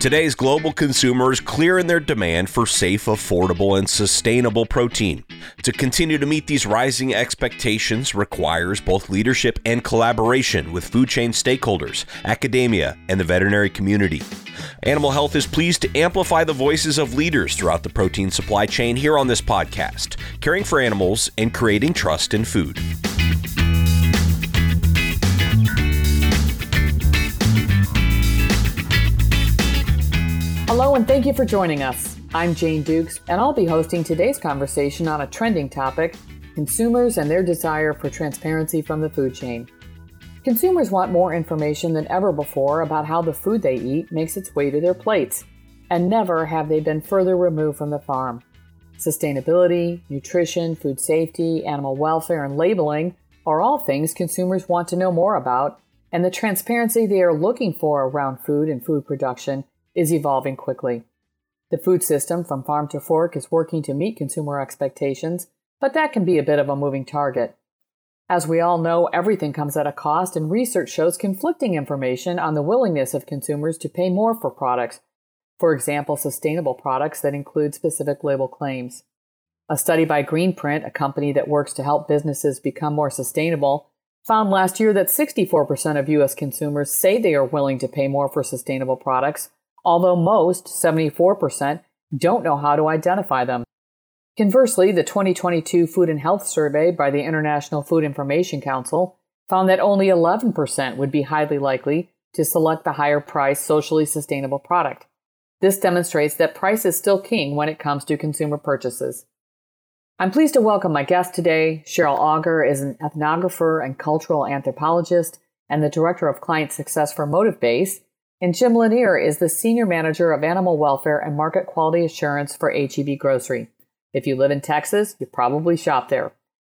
Today's global consumers clear in their demand for safe, affordable, and sustainable protein. To continue to meet these rising expectations requires both leadership and collaboration with food chain stakeholders, academia, and the veterinary community. Animal Health is pleased to amplify the voices of leaders throughout the protein supply chain here on this podcast, caring for animals and creating trust in food. Hello, and thank you for joining us. I'm Jane Dukes, and I'll be hosting today's conversation on a trending topic consumers and their desire for transparency from the food chain. Consumers want more information than ever before about how the food they eat makes its way to their plates, and never have they been further removed from the farm. Sustainability, nutrition, food safety, animal welfare, and labeling are all things consumers want to know more about, and the transparency they are looking for around food and food production is evolving quickly. The food system from farm to fork is working to meet consumer expectations, but that can be a bit of a moving target. As we all know, everything comes at a cost, and research shows conflicting information on the willingness of consumers to pay more for products, for example, sustainable products that include specific label claims. A study by Greenprint, a company that works to help businesses become more sustainable, found last year that 64% of U.S. consumers say they are willing to pay more for sustainable products, although most, 74%, don't know how to identify them. Conversely, the 2022 Food and Health Survey by the International Food Information Council found that only 11% would be highly likely to select the higher priced, socially sustainable product. This demonstrates that price is still king when it comes to consumer purchases. I'm pleased to welcome my guest today. Cheryl Auger is an ethnographer and cultural anthropologist and the director of client success for MotivBase and Jim Lanier is the Senior Manager of Animal Welfare and Market Quality Assurance for HEB Grocery. If you live in Texas, you probably shop there.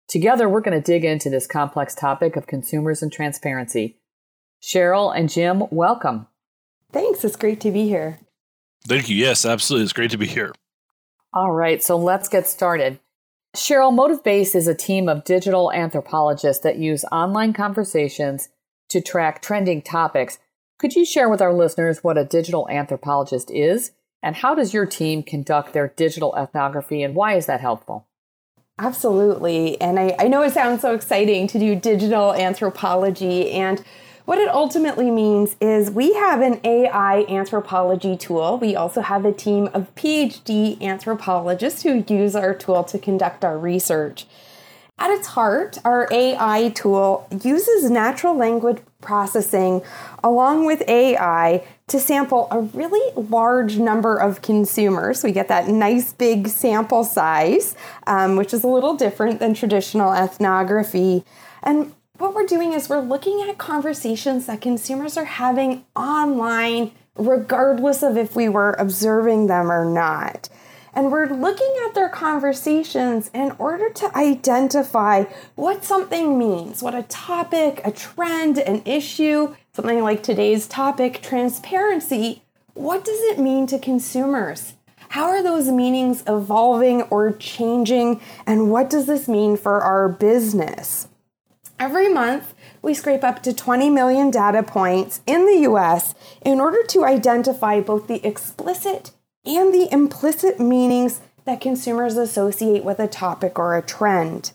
Together, we're going to dig into this complex topic of consumers and transparency. Cheryl and Jim, welcome. Thanks. It's great to be here. Thank you. Yes, absolutely. It's great to be here. All right, so let's get started. Cheryl, MotivBase is a team of digital anthropologists that use online conversations to track trending topics could you share with our listeners what a digital anthropologist is and how does your team conduct their digital ethnography and why is that helpful? Absolutely. And I, I know it sounds so exciting to do digital anthropology. And what it ultimately means is we have an AI anthropology tool. We also have a team of PhD anthropologists who use our tool to conduct our research. At its heart, our AI tool uses natural language processing along with AI to sample a really large number of consumers. We get that nice big sample size, um, which is a little different than traditional ethnography. And what we're doing is we're looking at conversations that consumers are having online, regardless of if we were observing them or not. And we're looking at their conversations in order to identify what something means, what a topic, a trend, an issue, something like today's topic, transparency. What does it mean to consumers? How are those meanings evolving or changing? And what does this mean for our business? Every month, we scrape up to 20 million data points in the US in order to identify both the explicit and the implicit meanings that consumers associate with a topic or a trend.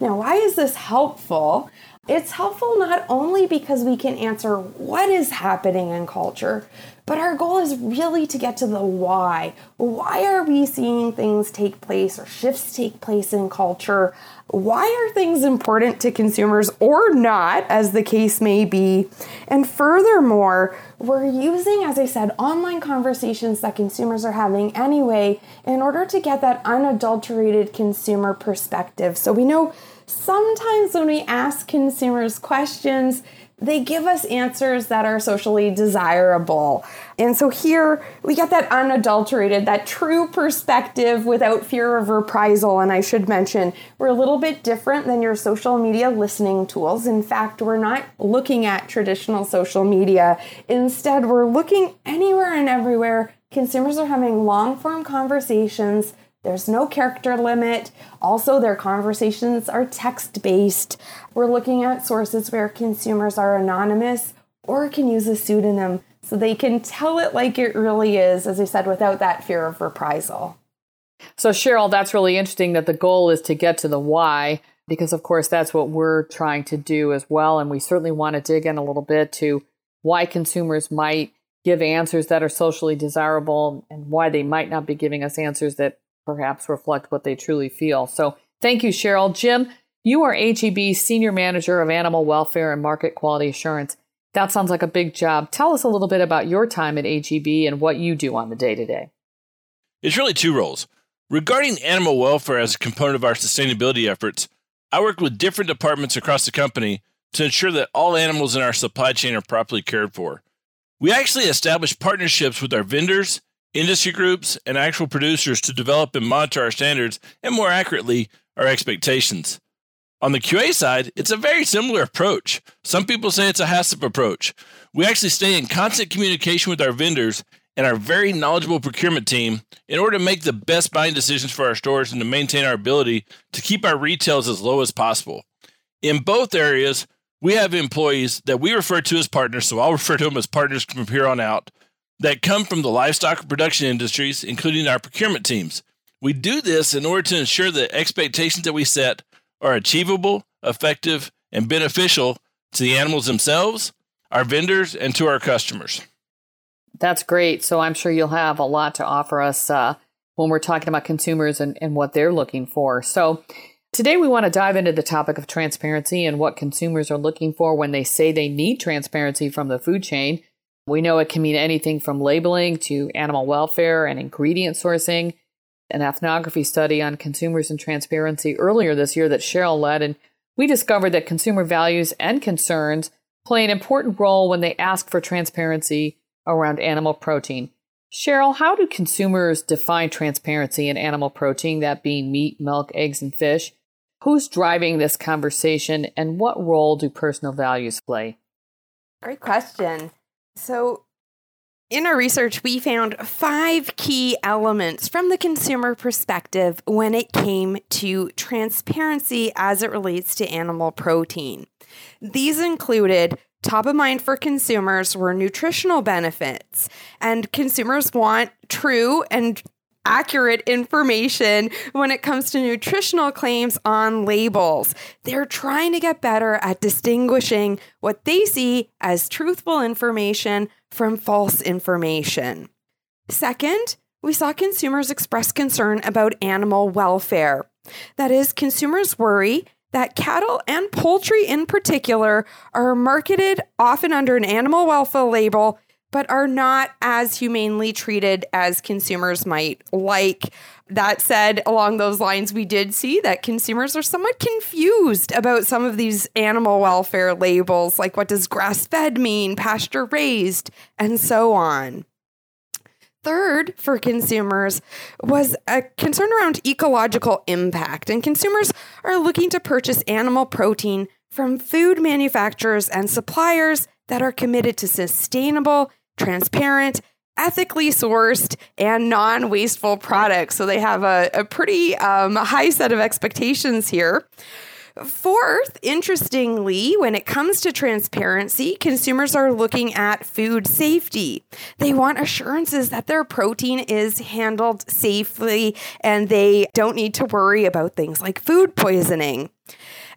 Now, why is this helpful? It's helpful not only because we can answer what is happening in culture, but our goal is really to get to the why. Why are we seeing things take place or shifts take place in culture? Why are things important to consumers or not, as the case may be? And furthermore, we're using, as I said, online conversations that consumers are having anyway in order to get that unadulterated consumer perspective. So we know sometimes when we ask consumers questions, they give us answers that are socially desirable. And so here we get that unadulterated, that true perspective without fear of reprisal. And I should mention, we're a little bit different than your social media listening tools. In fact, we're not looking at traditional social media. Instead, we're looking anywhere and everywhere. Consumers are having long form conversations there's no character limit. Also, their conversations are text based. We're looking at sources where consumers are anonymous or can use a pseudonym. so they can tell it like it really is, as I said, without that fear of reprisal. So, Cheryl, that's really interesting that the goal is to get to the why, because of course that's what we're trying to do as well. And we certainly want to dig in a little bit to why consumers might give answers that are socially desirable and why they might not be giving us answers that perhaps reflect what they truly feel. So, thank you, Cheryl. Jim, you are HEB's Senior Manager of Animal Welfare and Market Quality Assurance. That sounds like a big job. Tell us a little bit about your time at HEB and what you do on the day to day. It's really two roles. Regarding animal welfare as a component of our sustainability efforts, I work with different departments across the company to ensure that all animals in our supply chain are properly cared for. We actually establish partnerships with our vendors, industry groups, and actual producers to develop and monitor our standards and, more accurately, our expectations. On the QA side, it's a very similar approach. Some people say it's a HACCP approach. We actually stay in constant communication with our vendors and our very knowledgeable procurement team in order to make the best buying decisions for our stores and to maintain our ability to keep our retails as low as possible. In both areas, we have employees that we refer to as partners, so I'll refer to them as partners from here on out, that come from the livestock production industries, including our procurement teams. We do this in order to ensure that expectations that we set are achievable, effective, and beneficial to the animals themselves, our vendors, and to our customers. That's great. So I'm sure you'll have a lot to offer us uh, when we're talking about consumers and, and what they're looking for. So today we want to dive into the topic of transparency and what consumers are looking for when they say they need transparency from the food chain. We know it can mean anything from labeling to animal welfare and ingredient sourcing. An ethnography study on consumers and transparency earlier this year that Cheryl led, and we discovered that consumer values and concerns play an important role when they ask for transparency around animal protein. Cheryl, how do consumers define transparency in animal protein, that being meat, milk, eggs, and fish? Who's driving this conversation, and what role do personal values play? Great question. So, in our research, we found five key elements from the consumer perspective when it came to transparency as it relates to animal protein. These included top of mind for consumers were nutritional benefits, and consumers want true and accurate information when it comes to nutritional claims on labels. They're trying to get better at distinguishing what they see as truthful information from false information. Second, we saw consumers express concern about animal welfare. That is, consumers worry that cattle and poultry in particular are marketed often under an animal welfare label, but are not as humanely treated as consumers might like. That said, along those lines, we did see that consumers are somewhat confused about some of these animal welfare labels, like what does grass fed mean, pasture raised, and so on third for consumers was a concern around ecological impact. And consumers are looking to purchase animal protein from food manufacturers and suppliers that are committed to sustainable, transparent, ethically sourced, and non wasteful products. So they have a, a pretty um, high set of expectations here. Fourth, interestingly, when it comes to transparency, consumers are looking at food safety. They want assurances that their protein is handled safely and they don't need to worry about things like food poisoning.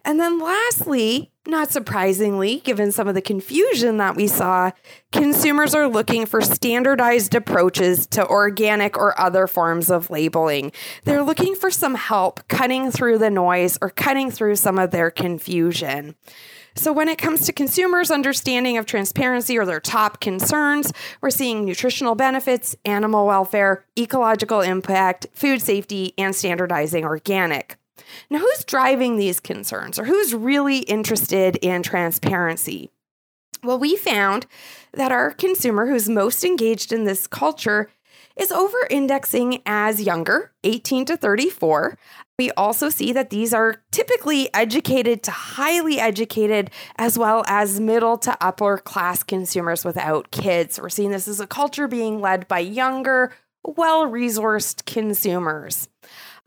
And then lastly, not surprisingly, given some of the confusion that we saw, consumers are looking for standardized approaches to organic or other forms of labeling. They're looking for some help cutting through the noise or cutting through some of their confusion. So, when it comes to consumers' understanding of transparency or their top concerns, we're seeing nutritional benefits, animal welfare, ecological impact, food safety, and standardizing organic. Now, who's driving these concerns or who's really interested in transparency? Well, we found that our consumer who's most engaged in this culture is over indexing as younger, 18 to 34. We also see that these are typically educated to highly educated, as well as middle to upper class consumers without kids. We're seeing this as a culture being led by younger, well resourced consumers.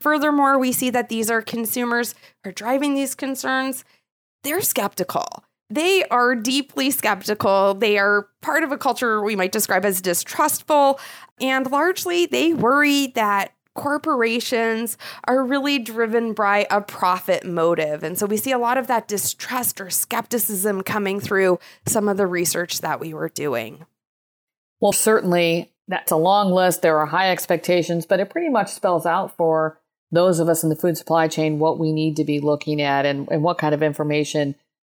Furthermore, we see that these are consumers who are driving these concerns. They're skeptical. they are deeply skeptical. They are part of a culture we might describe as distrustful. And largely, they worry that corporations are really driven by a profit motive. And so we see a lot of that distrust or skepticism coming through some of the research that we were doing. Well, certainly that's a long list. There are high expectations, but it pretty much spells out for those of us in the food supply chain what we need to be looking at and, and what kind of information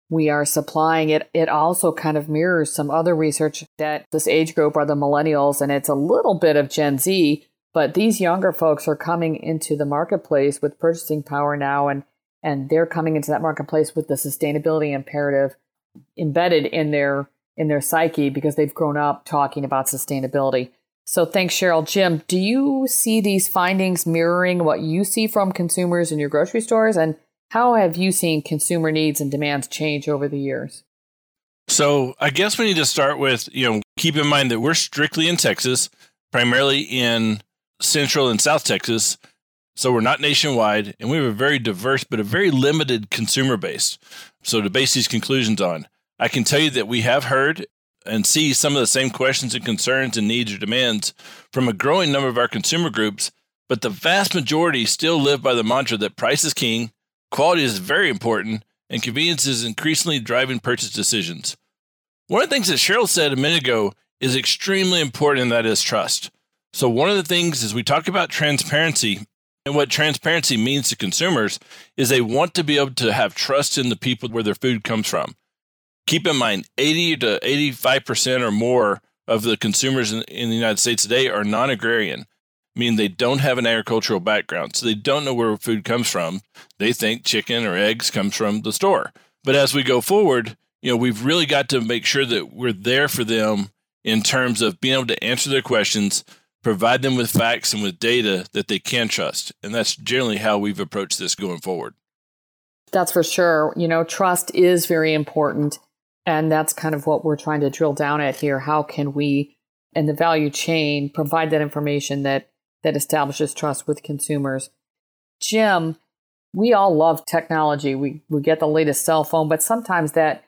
we are supplying it. It also kind of mirrors some other research that this age group are the millennials, and it's a little bit of Gen Z, but these younger folks are coming into the marketplace with purchasing power now, and and they're coming into that marketplace with the sustainability imperative embedded in their in their psyche because they've grown up talking about sustainability. So thanks, Cheryl. Jim, do you see these findings mirroring what you see from consumers in your grocery stores? And how have you seen consumer needs and demands change over the years? So I guess we need to start with, you know, keep in mind that we're strictly in Texas, primarily in Central and South Texas. So we're not nationwide, and we have a very diverse but a very limited consumer base. So to base these conclusions on, I can tell you that we have heard and see some of the same questions and concerns and needs or demands from a growing number of our consumer groups, but the vast majority still live by the mantra that price is king Quality is very important, and convenience is increasingly driving purchase decisions. One of the things that Cheryl said a minute ago is extremely important, and that is trust. So, one of the things is we talk about transparency, and what transparency means to consumers is they want to be able to have trust in the people where their food comes from. Keep in mind, 80 to 85% or more of the consumers in, in the United States today are non agrarian meaning they don't have an agricultural background. So they don't know where food comes from. They think chicken or eggs comes from the store. But as we go forward, you know, we've really got to make sure that we're there for them in terms of being able to answer their questions, provide them with facts and with data that they can trust. And that's generally how we've approached this going forward. That's for sure. You know, trust is very important. And that's kind of what we're trying to drill down at here. How can we, in the value chain, provide that information that that establishes trust with consumers. Jim, we all love technology. We, we get the latest cell phone, but sometimes that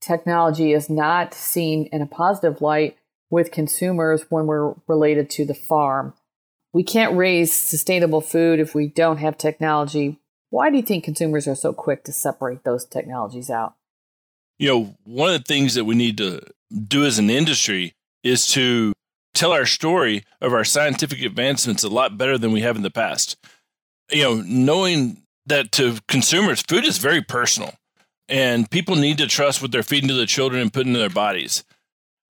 technology is not seen in a positive light with consumers when we're related to the farm. We can't raise sustainable food if we don't have technology. Why do you think consumers are so quick to separate those technologies out? You know, one of the things that we need to do as an industry is to tell our story of our scientific advancements a lot better than we have in the past. You know, knowing that to consumers, food is very personal and people need to trust what they're feeding to their children and putting in their bodies.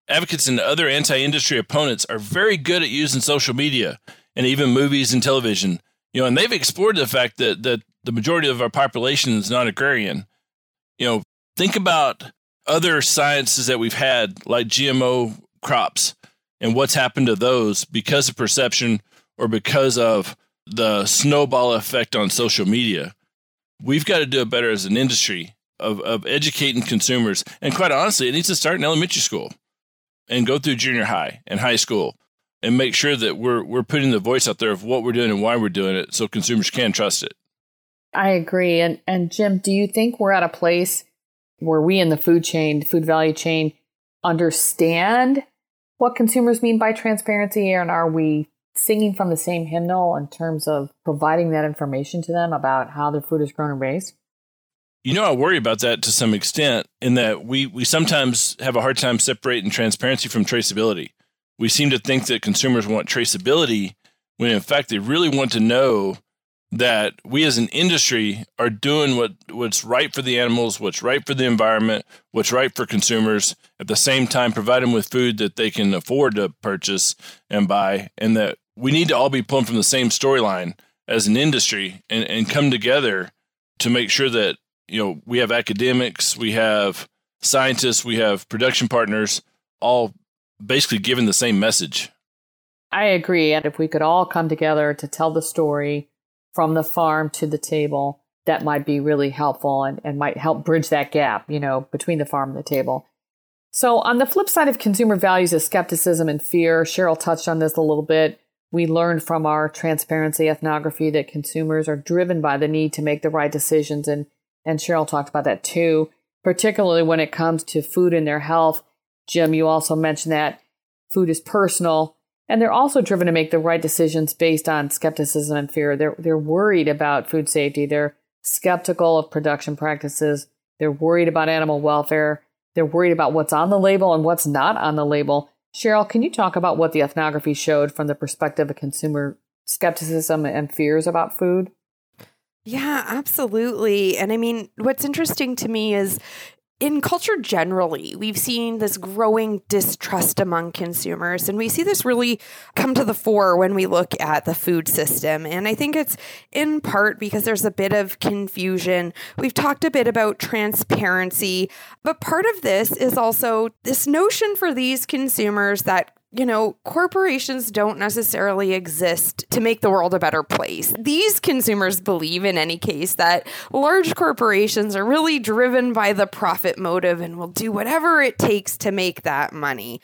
Advocates and other anti industry opponents are very good at using social media and even movies and television. You know, and they've explored the fact that, that the majority of our population is non agrarian. You know, think about other sciences that we've had, like GMO crops and what's happened to those because of perception or because of the snowball effect on social media. We've got to do it better as an industry of, of educating consumers. And quite honestly, it needs to start in elementary school and go through junior high and high school and make sure that we're we're putting the voice out there of what we're doing and why we're doing it so consumers can trust it. I agree. And and Jim, do you think we're at a place where we in the food chain, food value chain, understand what consumers mean by transparency and are we singing from the same hymnal in terms of providing that information to them about how their food is grown and raised? You know, I worry about that to some extent in that we, we sometimes have a hard time separating transparency from traceability. We seem to think that consumers want traceability when in fact they really want to know that we as an industry are doing what what's right for the animals, what's right for the environment, what's right for consumers, at the same time provide them with food that they can afford to purchase and buy, and that we need to all be pulling from the same storyline as an industry and, and come together to make sure that you know we have academics, we have scientists, we have production partners, all basically giving the same message. I agree. And if we could all come together to tell the story from the farm to the table that might be really helpful and, and might help bridge that gap, you know, between the farm and the table. So, on the flip side of consumer values is skepticism and fear. Cheryl touched on this a little bit. We learned from our transparency ethnography that consumers are driven by the need to make the right decisions, and, and Cheryl talked about that too. particularly when it comes to food and their health. Jim, you also mentioned that food is personal and they're also driven to make the right decisions based on skepticism and fear. They're, they're worried about food safety. They're skeptical of production practices. They're worried about animal welfare. They're worried about what's on the label and what's not on the label. Cheryl, can you talk about what the ethnography showed from the perspective of consumer skepticism and fears about food? Yeah, absolutely. And I mean, what's interesting to me is in culture generally, we've seen this growing distrust among consumers. And we see this really come to the fore when we look at the food system. And I think it's in part because there's a bit of confusion. We've talked a bit about transparency, but part of this is also this notion for these consumers that you know, corporations don't necessarily exist to make the world a better place. These consumers believe, in any case, that large corporations are really driven by the profit motive and will do whatever it takes to make that money.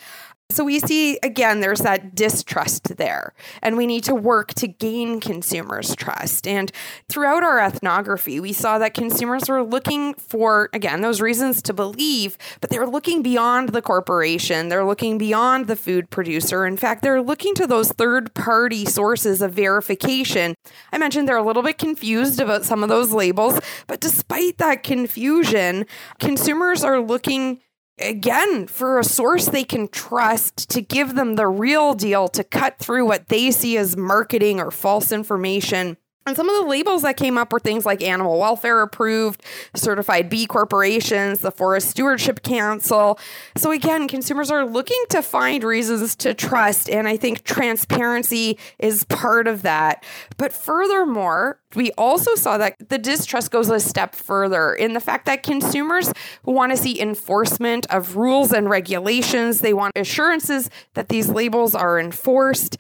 So we see again, there's that distrust there, and we need to work to gain consumers' trust. And throughout our ethnography, we saw that consumers were looking for, again, those reasons to believe, but they're looking beyond the corporation, they're looking beyond the food producer. In fact, they're looking to those third party sources of verification. I mentioned they're a little bit confused about some of those labels, but despite that confusion, consumers are looking again for a source they can trust to give them the real deal to cut through what they see as marketing or false information and some of the labels that came up were things like animal welfare approved, certified B corporations, the Forest Stewardship Council. So, again, consumers are looking to find reasons to trust. And I think transparency is part of that. But furthermore, we also saw that the distrust goes a step further in the fact that consumers want to see enforcement of rules and regulations. They want assurances that these labels are enforced.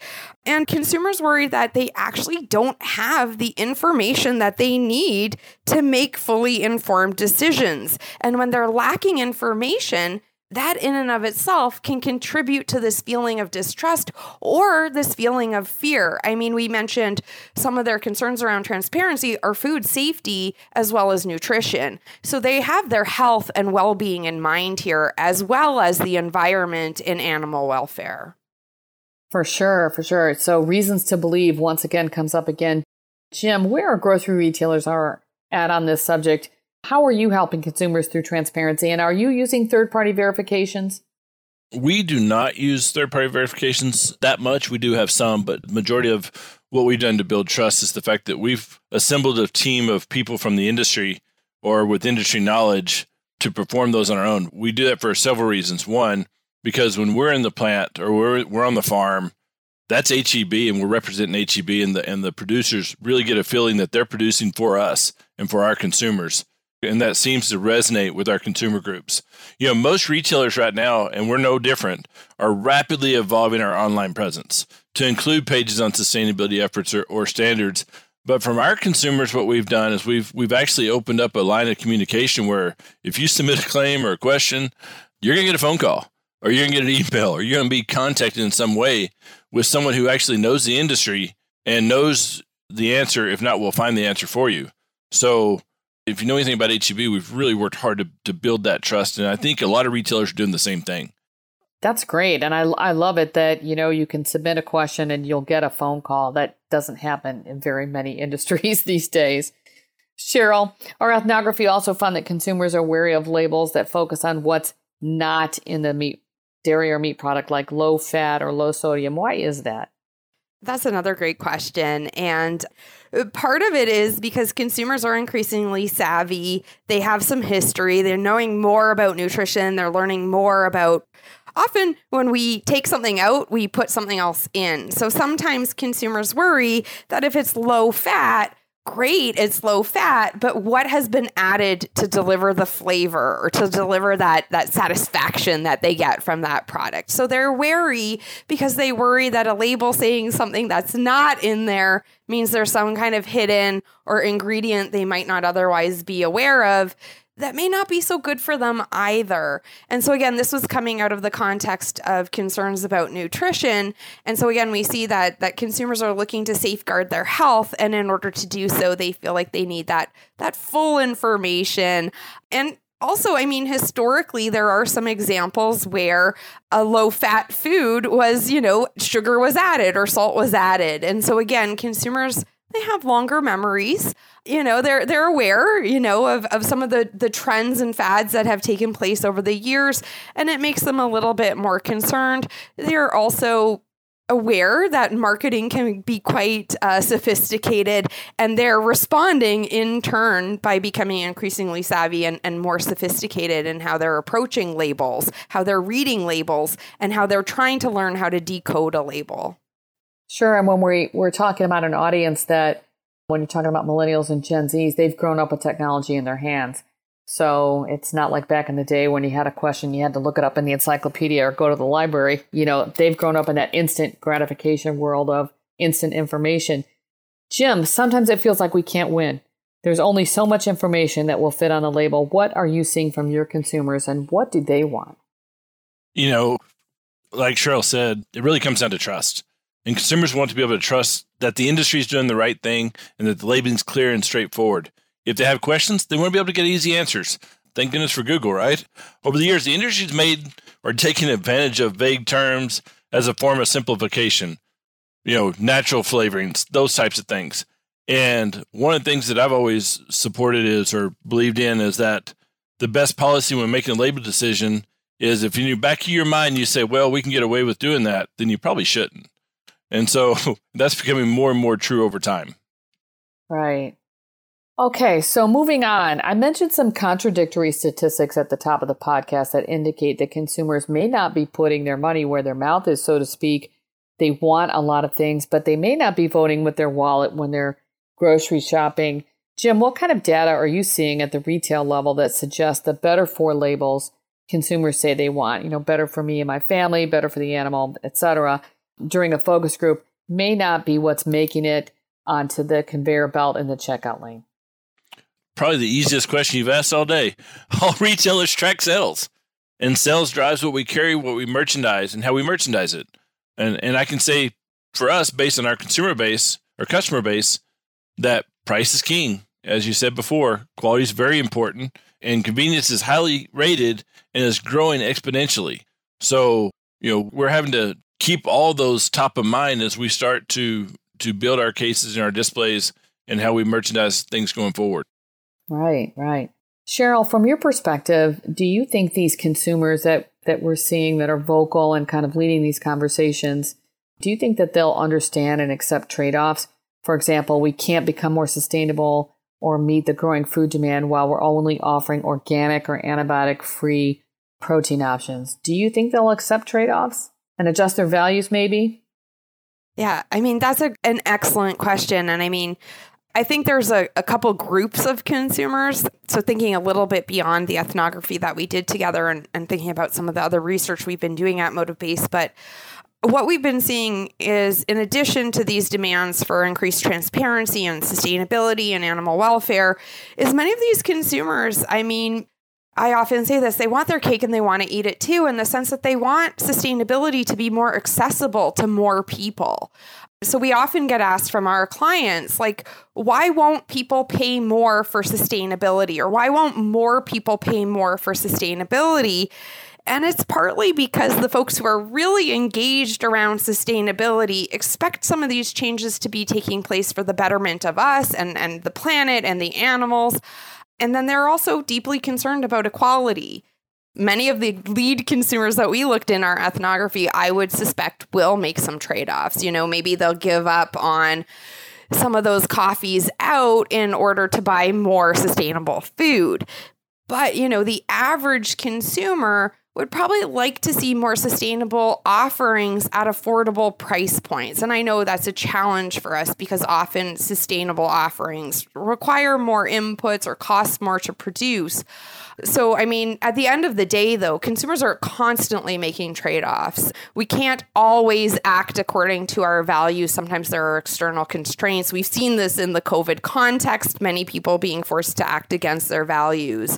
And consumers worry that they actually don't have the information that they need to make fully informed decisions. And when they're lacking information, that in and of itself can contribute to this feeling of distrust or this feeling of fear. I mean, we mentioned some of their concerns around transparency are food safety as well as nutrition. So they have their health and well being in mind here, as well as the environment and animal welfare. For sure, for sure. So, reasons to believe once again comes up again. Jim, where grocery retailers are at on this subject? How are you helping consumers through transparency? And are you using third party verifications? We do not use third party verifications that much. We do have some, but the majority of what we've done to build trust is the fact that we've assembled a team of people from the industry or with industry knowledge to perform those on our own. We do that for several reasons. One, because when we're in the plant or we're, we're on the farm, that's HEB and we're representing HEB and the and the producers really get a feeling that they're producing for us and for our consumers and that seems to resonate with our consumer groups. You know, most retailers right now, and we're no different, are rapidly evolving our online presence to include pages on sustainability efforts or, or standards. But from our consumers, what we've done is we've we've actually opened up a line of communication where if you submit a claim or a question, you're gonna get a phone call or you're gonna get an email or you're gonna be contacted in some way with someone who actually knows the industry and knows the answer. If not, we'll find the answer for you. So if you know anything about HEB, we've really worked hard to, to build that trust. And I think a lot of retailers are doing the same thing. That's great. And I, I love it that, you know, you can submit a question and you'll get a phone call. That doesn't happen in very many industries these days. Cheryl, our ethnography also found that consumers are wary of labels that focus on what's not in the meat, dairy or meat product, like low fat or low sodium. Why is that? That's another great question. And uh, part of it is because consumers are increasingly savvy. They have some history. They're knowing more about nutrition. They're learning more about. Often, when we take something out, we put something else in. So sometimes consumers worry that if it's low fat, great, it's low fat, but what has been added to deliver the flavor or to deliver that that satisfaction that they get from that product. So they're wary because they worry that a label saying something that's not in there means there's some kind of hidden or ingredient they might not otherwise be aware of that may not be so good for them either. And so, again, this was coming out of the context of concerns about nutrition. And so, again, we see that that consumers are looking to safeguard their health, and in order to do so, they feel like they need that that full information. And also, I mean, historically, there are some examples where a low fat food was, you know, sugar was added or salt was added. And so, again, consumers, they have longer memories. You know, they're they're aware, you know, of, of some of the, the trends and fads that have taken place over the years, and it makes them a little bit more concerned. They're also aware that marketing can be quite uh, sophisticated and they're responding in turn by becoming increasingly savvy and, and more sophisticated in how they're approaching labels how they're reading labels and how they're trying to learn how to decode a label sure and when we, we're talking about an audience that when you're talking about millennials and gen z's they've grown up with technology in their hands so it's not like back in the day when you had a question, you had to look it up in the encyclopedia or go to the library. You know, they've grown up in that instant gratification world of instant information. Jim, sometimes it feels like we can't win. There's only so much information that will fit on a label. What are you seeing from your consumers and what do they want? You know, like Cheryl said, it really comes down to trust. And consumers want to be able to trust that the industry is doing the right thing and that the labeling is clear and straightforward. If they have questions, they want to be able to get easy answers. Thank goodness for Google, right? Over the years, the industry's made or taken advantage of vague terms as a form of simplification. You know, natural flavorings, those types of things. And one of the things that I've always supported is or believed in is that the best policy when making a label decision is if in the back of your mind you say, well, we can get away with doing that, then you probably shouldn't. And so that's becoming more and more true over time. Right. Okay, so moving on. I mentioned some contradictory statistics at the top of the podcast that indicate that consumers may not be putting their money where their mouth is, so to speak. They want a lot of things, but they may not be voting with their wallet when they're grocery shopping. Jim, what kind of data are you seeing at the retail level that suggests the better for labels consumers say they want? You know, better for me and my family, better for the animal, etc. During a focus group may not be what's making it onto the conveyor belt in the checkout lane probably the easiest question you've asked all day. All retailers track sales, and sales drives what we carry, what we merchandise, and how we merchandise it. And and I can say for us, based on our consumer base or customer base, that price is king. As you said before, quality is very important, and convenience is highly rated and is growing exponentially. So you know we're having to keep all those top of mind as we start to to build our cases and our displays and how we merchandise things going forward. Right, right. Cheryl, from your perspective, do you think these consumers that, that we're seeing that are vocal and kind of leading these conversations, do you think that they'll understand and accept trade offs? For example, we can't become more sustainable or meet the growing food demand while we're only offering organic or antibiotic free protein options. Do you think they'll accept trade offs and adjust their values maybe? Yeah, I mean, that's a, an excellent question. And I mean, I think there's a, a couple groups of consumers. So, thinking a little bit beyond the ethnography that we did together and, and thinking about some of the other research we've been doing at MotivBase. But what we've been seeing is, in addition to these demands for increased transparency and sustainability and animal welfare, is many of these consumers, I mean, I often say this they want their cake and they want to eat it too, in the sense that they want sustainability to be more accessible to more people. So we often get asked from our clients, like, why won't people pay more for sustainability? Or why won't more people pay more for sustainability? And it's partly because the folks who are really engaged around sustainability expect some of these changes to be taking place for the betterment of us and, and the planet and the animals. And then they're also deeply concerned about equality many of the lead consumers that we looked in our ethnography, I would suspect will make some trade offs. You know, maybe they'll give up on some of those coffees out in order to buy more sustainable food. But, you know, the average consumer would probably like to see more sustainable offerings at affordable price points. And I know that's a challenge for us because often sustainable offerings require more inputs or cost more to produce. So, I mean, at the end of the day, though, consumers are constantly making trade offs. We can't always act according to our values. Sometimes there are external constraints. We've seen this in the COVID context, many people being forced to act against their values.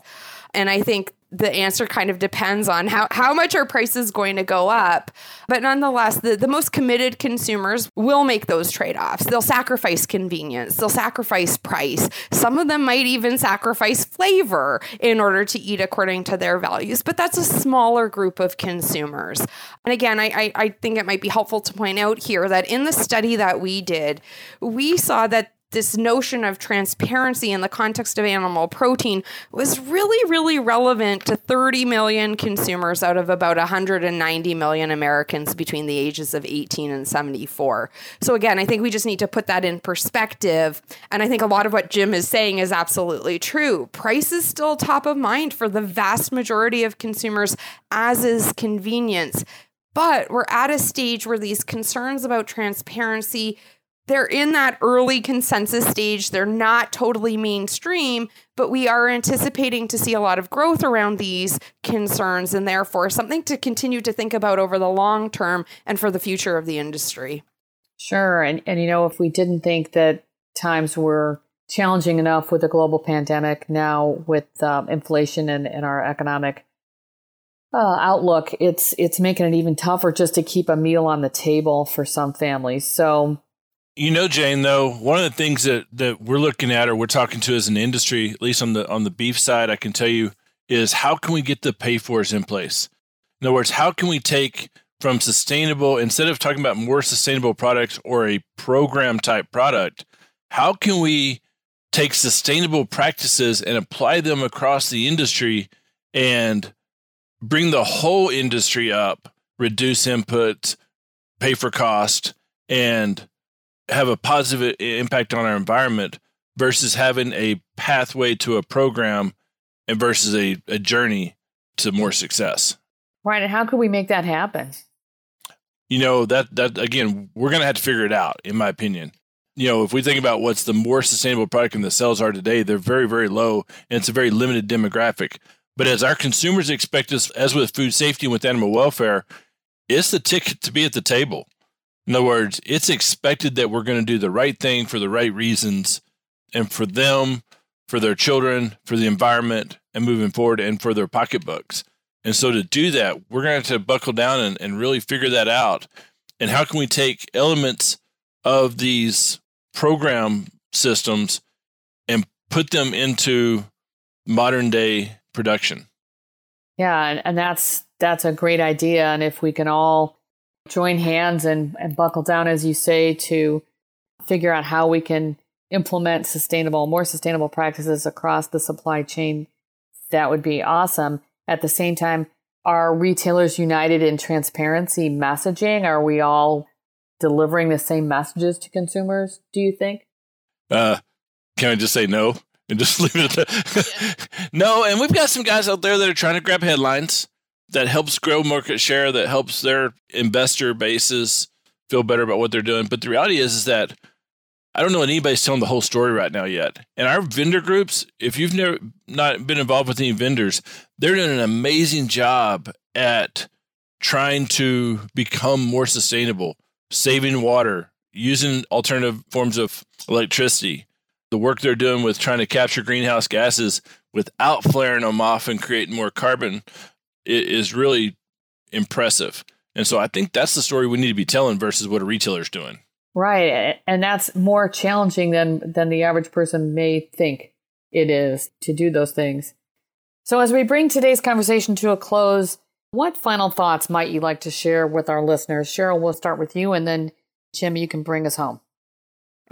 And I think the answer kind of depends on how, how much our price is going to go up. But nonetheless, the, the most committed consumers will make those trade offs. They'll sacrifice convenience, they'll sacrifice price. Some of them might even sacrifice flavor in order to eat according to their values, but that's a smaller group of consumers. And again, I, I, I think it might be helpful to point out here that in the study that we did, we saw that this notion of transparency in the context of animal protein was really, really relevant to 30 million consumers out of about 190 million Americans between the ages of 18 and 74. So, again, I think we just need to put that in perspective. And I think a lot of what Jim is saying is absolutely true. Price is still top of mind for the vast majority of consumers, as is convenience. But we're at a stage where these concerns about transparency they're in that early consensus stage. They're not totally mainstream, but we are anticipating to see a lot of growth around these concerns and therefore something to continue to think about over the long term and for the future of the industry. Sure. And, and you know, if we didn't think that times were challenging enough with the global pandemic, now with um, inflation and, and our economic uh, outlook, it's it's making it even tougher just to keep a meal on the table for some families. So you know, Jane, though, one of the things that, that we're looking at or we're talking to as an industry, at least on the on the beef side, I can tell you, is how can we get the pay fors in place? In other words, how can we take from sustainable instead of talking about more sustainable products or a program type product, how can we take sustainable practices and apply them across the industry and bring the whole industry up, reduce input, pay for cost, and have a positive impact on our environment versus having a pathway to a program and versus a, a journey to more success. Right. And how could we make that happen? You know, that that again, we're gonna have to figure it out, in my opinion. You know, if we think about what's the more sustainable product in the sales are today, they're very, very low and it's a very limited demographic. But as our consumers expect us, as with food safety and with animal welfare, it's the ticket to be at the table. In other words, it's expected that we're going to do the right thing for the right reasons and for them, for their children, for the environment, and moving forward, and for their pocketbooks. And so to do that, we're going to have to buckle down and, and really figure that out. And how can we take elements of these program systems and put them into modern day production? Yeah, and, and that's that's a great idea. And if we can all join hands and, and buckle down, as you say, to figure out how we can implement sustainable, more sustainable practices across the supply chain, that would be awesome. At the same time, are retailers united in transparency messaging? Are we all delivering the same messages to consumers, do you think? Uh, can I just say no and just leave it at that? no, and we've got some guys out there that are trying to grab headlines that helps grow market share, that helps their investor bases feel better about what they're doing. But the reality is, is that I don't know anybody's telling the whole story right now yet. And our vendor groups, if you've never not been involved with any vendors, they're doing an amazing job at trying to become more sustainable, saving water, using alternative forms of electricity. The work they're doing with trying to capture greenhouse gases without flaring them off and creating more carbon is really impressive. And so I think that's the story we need to be telling versus what a retailer's doing. Right. And that's more challenging than than the average person may think it is to do those things. So as we bring today's conversation to a close, what final thoughts might you like to share with our listeners? Cheryl, we'll start with you and then Jim, you can bring us home.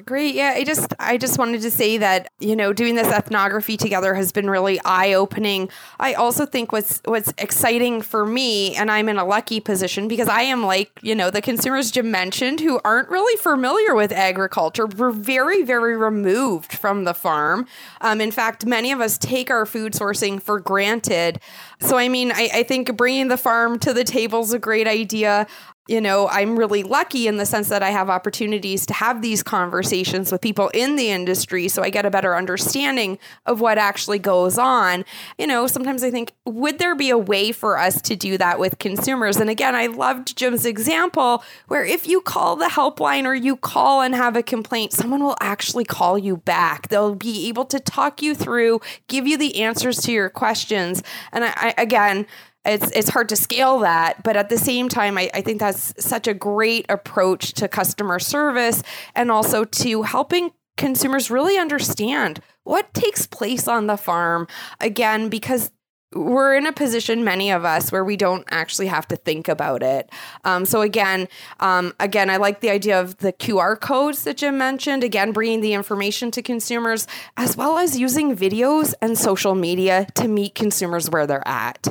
Great. Yeah, I just I just wanted to say that, you know, doing this ethnography together has been really eye-opening. I also think what's what's exciting for me and I'm in a lucky position because I am like, you know, the consumers Jim mentioned who aren't really familiar with agriculture. We're very very removed from the farm. Um, in fact, many of us take our food sourcing for granted. So I mean, I, I think bringing the farm to the table is a great idea you know, I'm really lucky in the sense that I have opportunities to have these conversations with people in the industry so I get a better understanding of what actually goes on. You know, sometimes I think, would there be a way for us to do that with consumers? And again, I loved Jim's example where if you call the helpline or you call and have a complaint, someone will actually call you back. They'll be able to talk you through, give you the answers to your questions. And I, I again, it's it's hard to scale that but at the same time I, I think that's such a great approach to customer service and also to helping consumers really understand what takes place on the farm. Again because we're in a position many of us where we don't actually have to think about it um, so again um, again i like the idea of the qr codes that jim mentioned again bringing the information to consumers as well as using videos and social media to meet consumers where they're at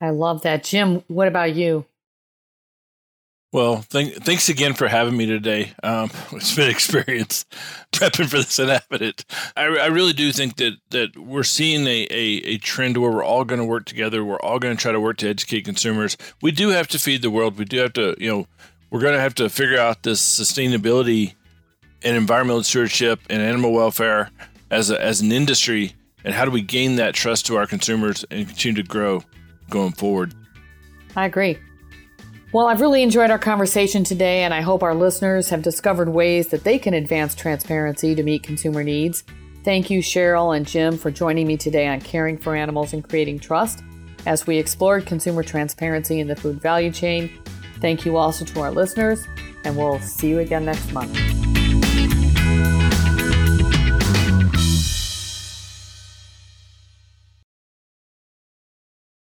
I love that. Jim, what about you? Well, th- thanks again for having me today. Um, it's been an experience prepping for this inhabitant. I, I really do think that that we're seeing a, a, a trend where we're all going to work together. We're all going to try to work to educate consumers. We do have to feed the world. We do have to, you know, we're going to have to figure out this sustainability and environmental stewardship and animal welfare as a, as an industry, and how do we gain that trust to our consumers and continue to grow going forward. I agree. Well, I've really enjoyed our conversation today, and I hope our listeners have discovered ways that they can advance transparency to meet consumer needs. Thank you, Cheryl and Jim, for joining me today on Caring for Animals and Creating Trust as we explored consumer transparency in the food value chain. Thank you also to our listeners, and we'll see you again next month.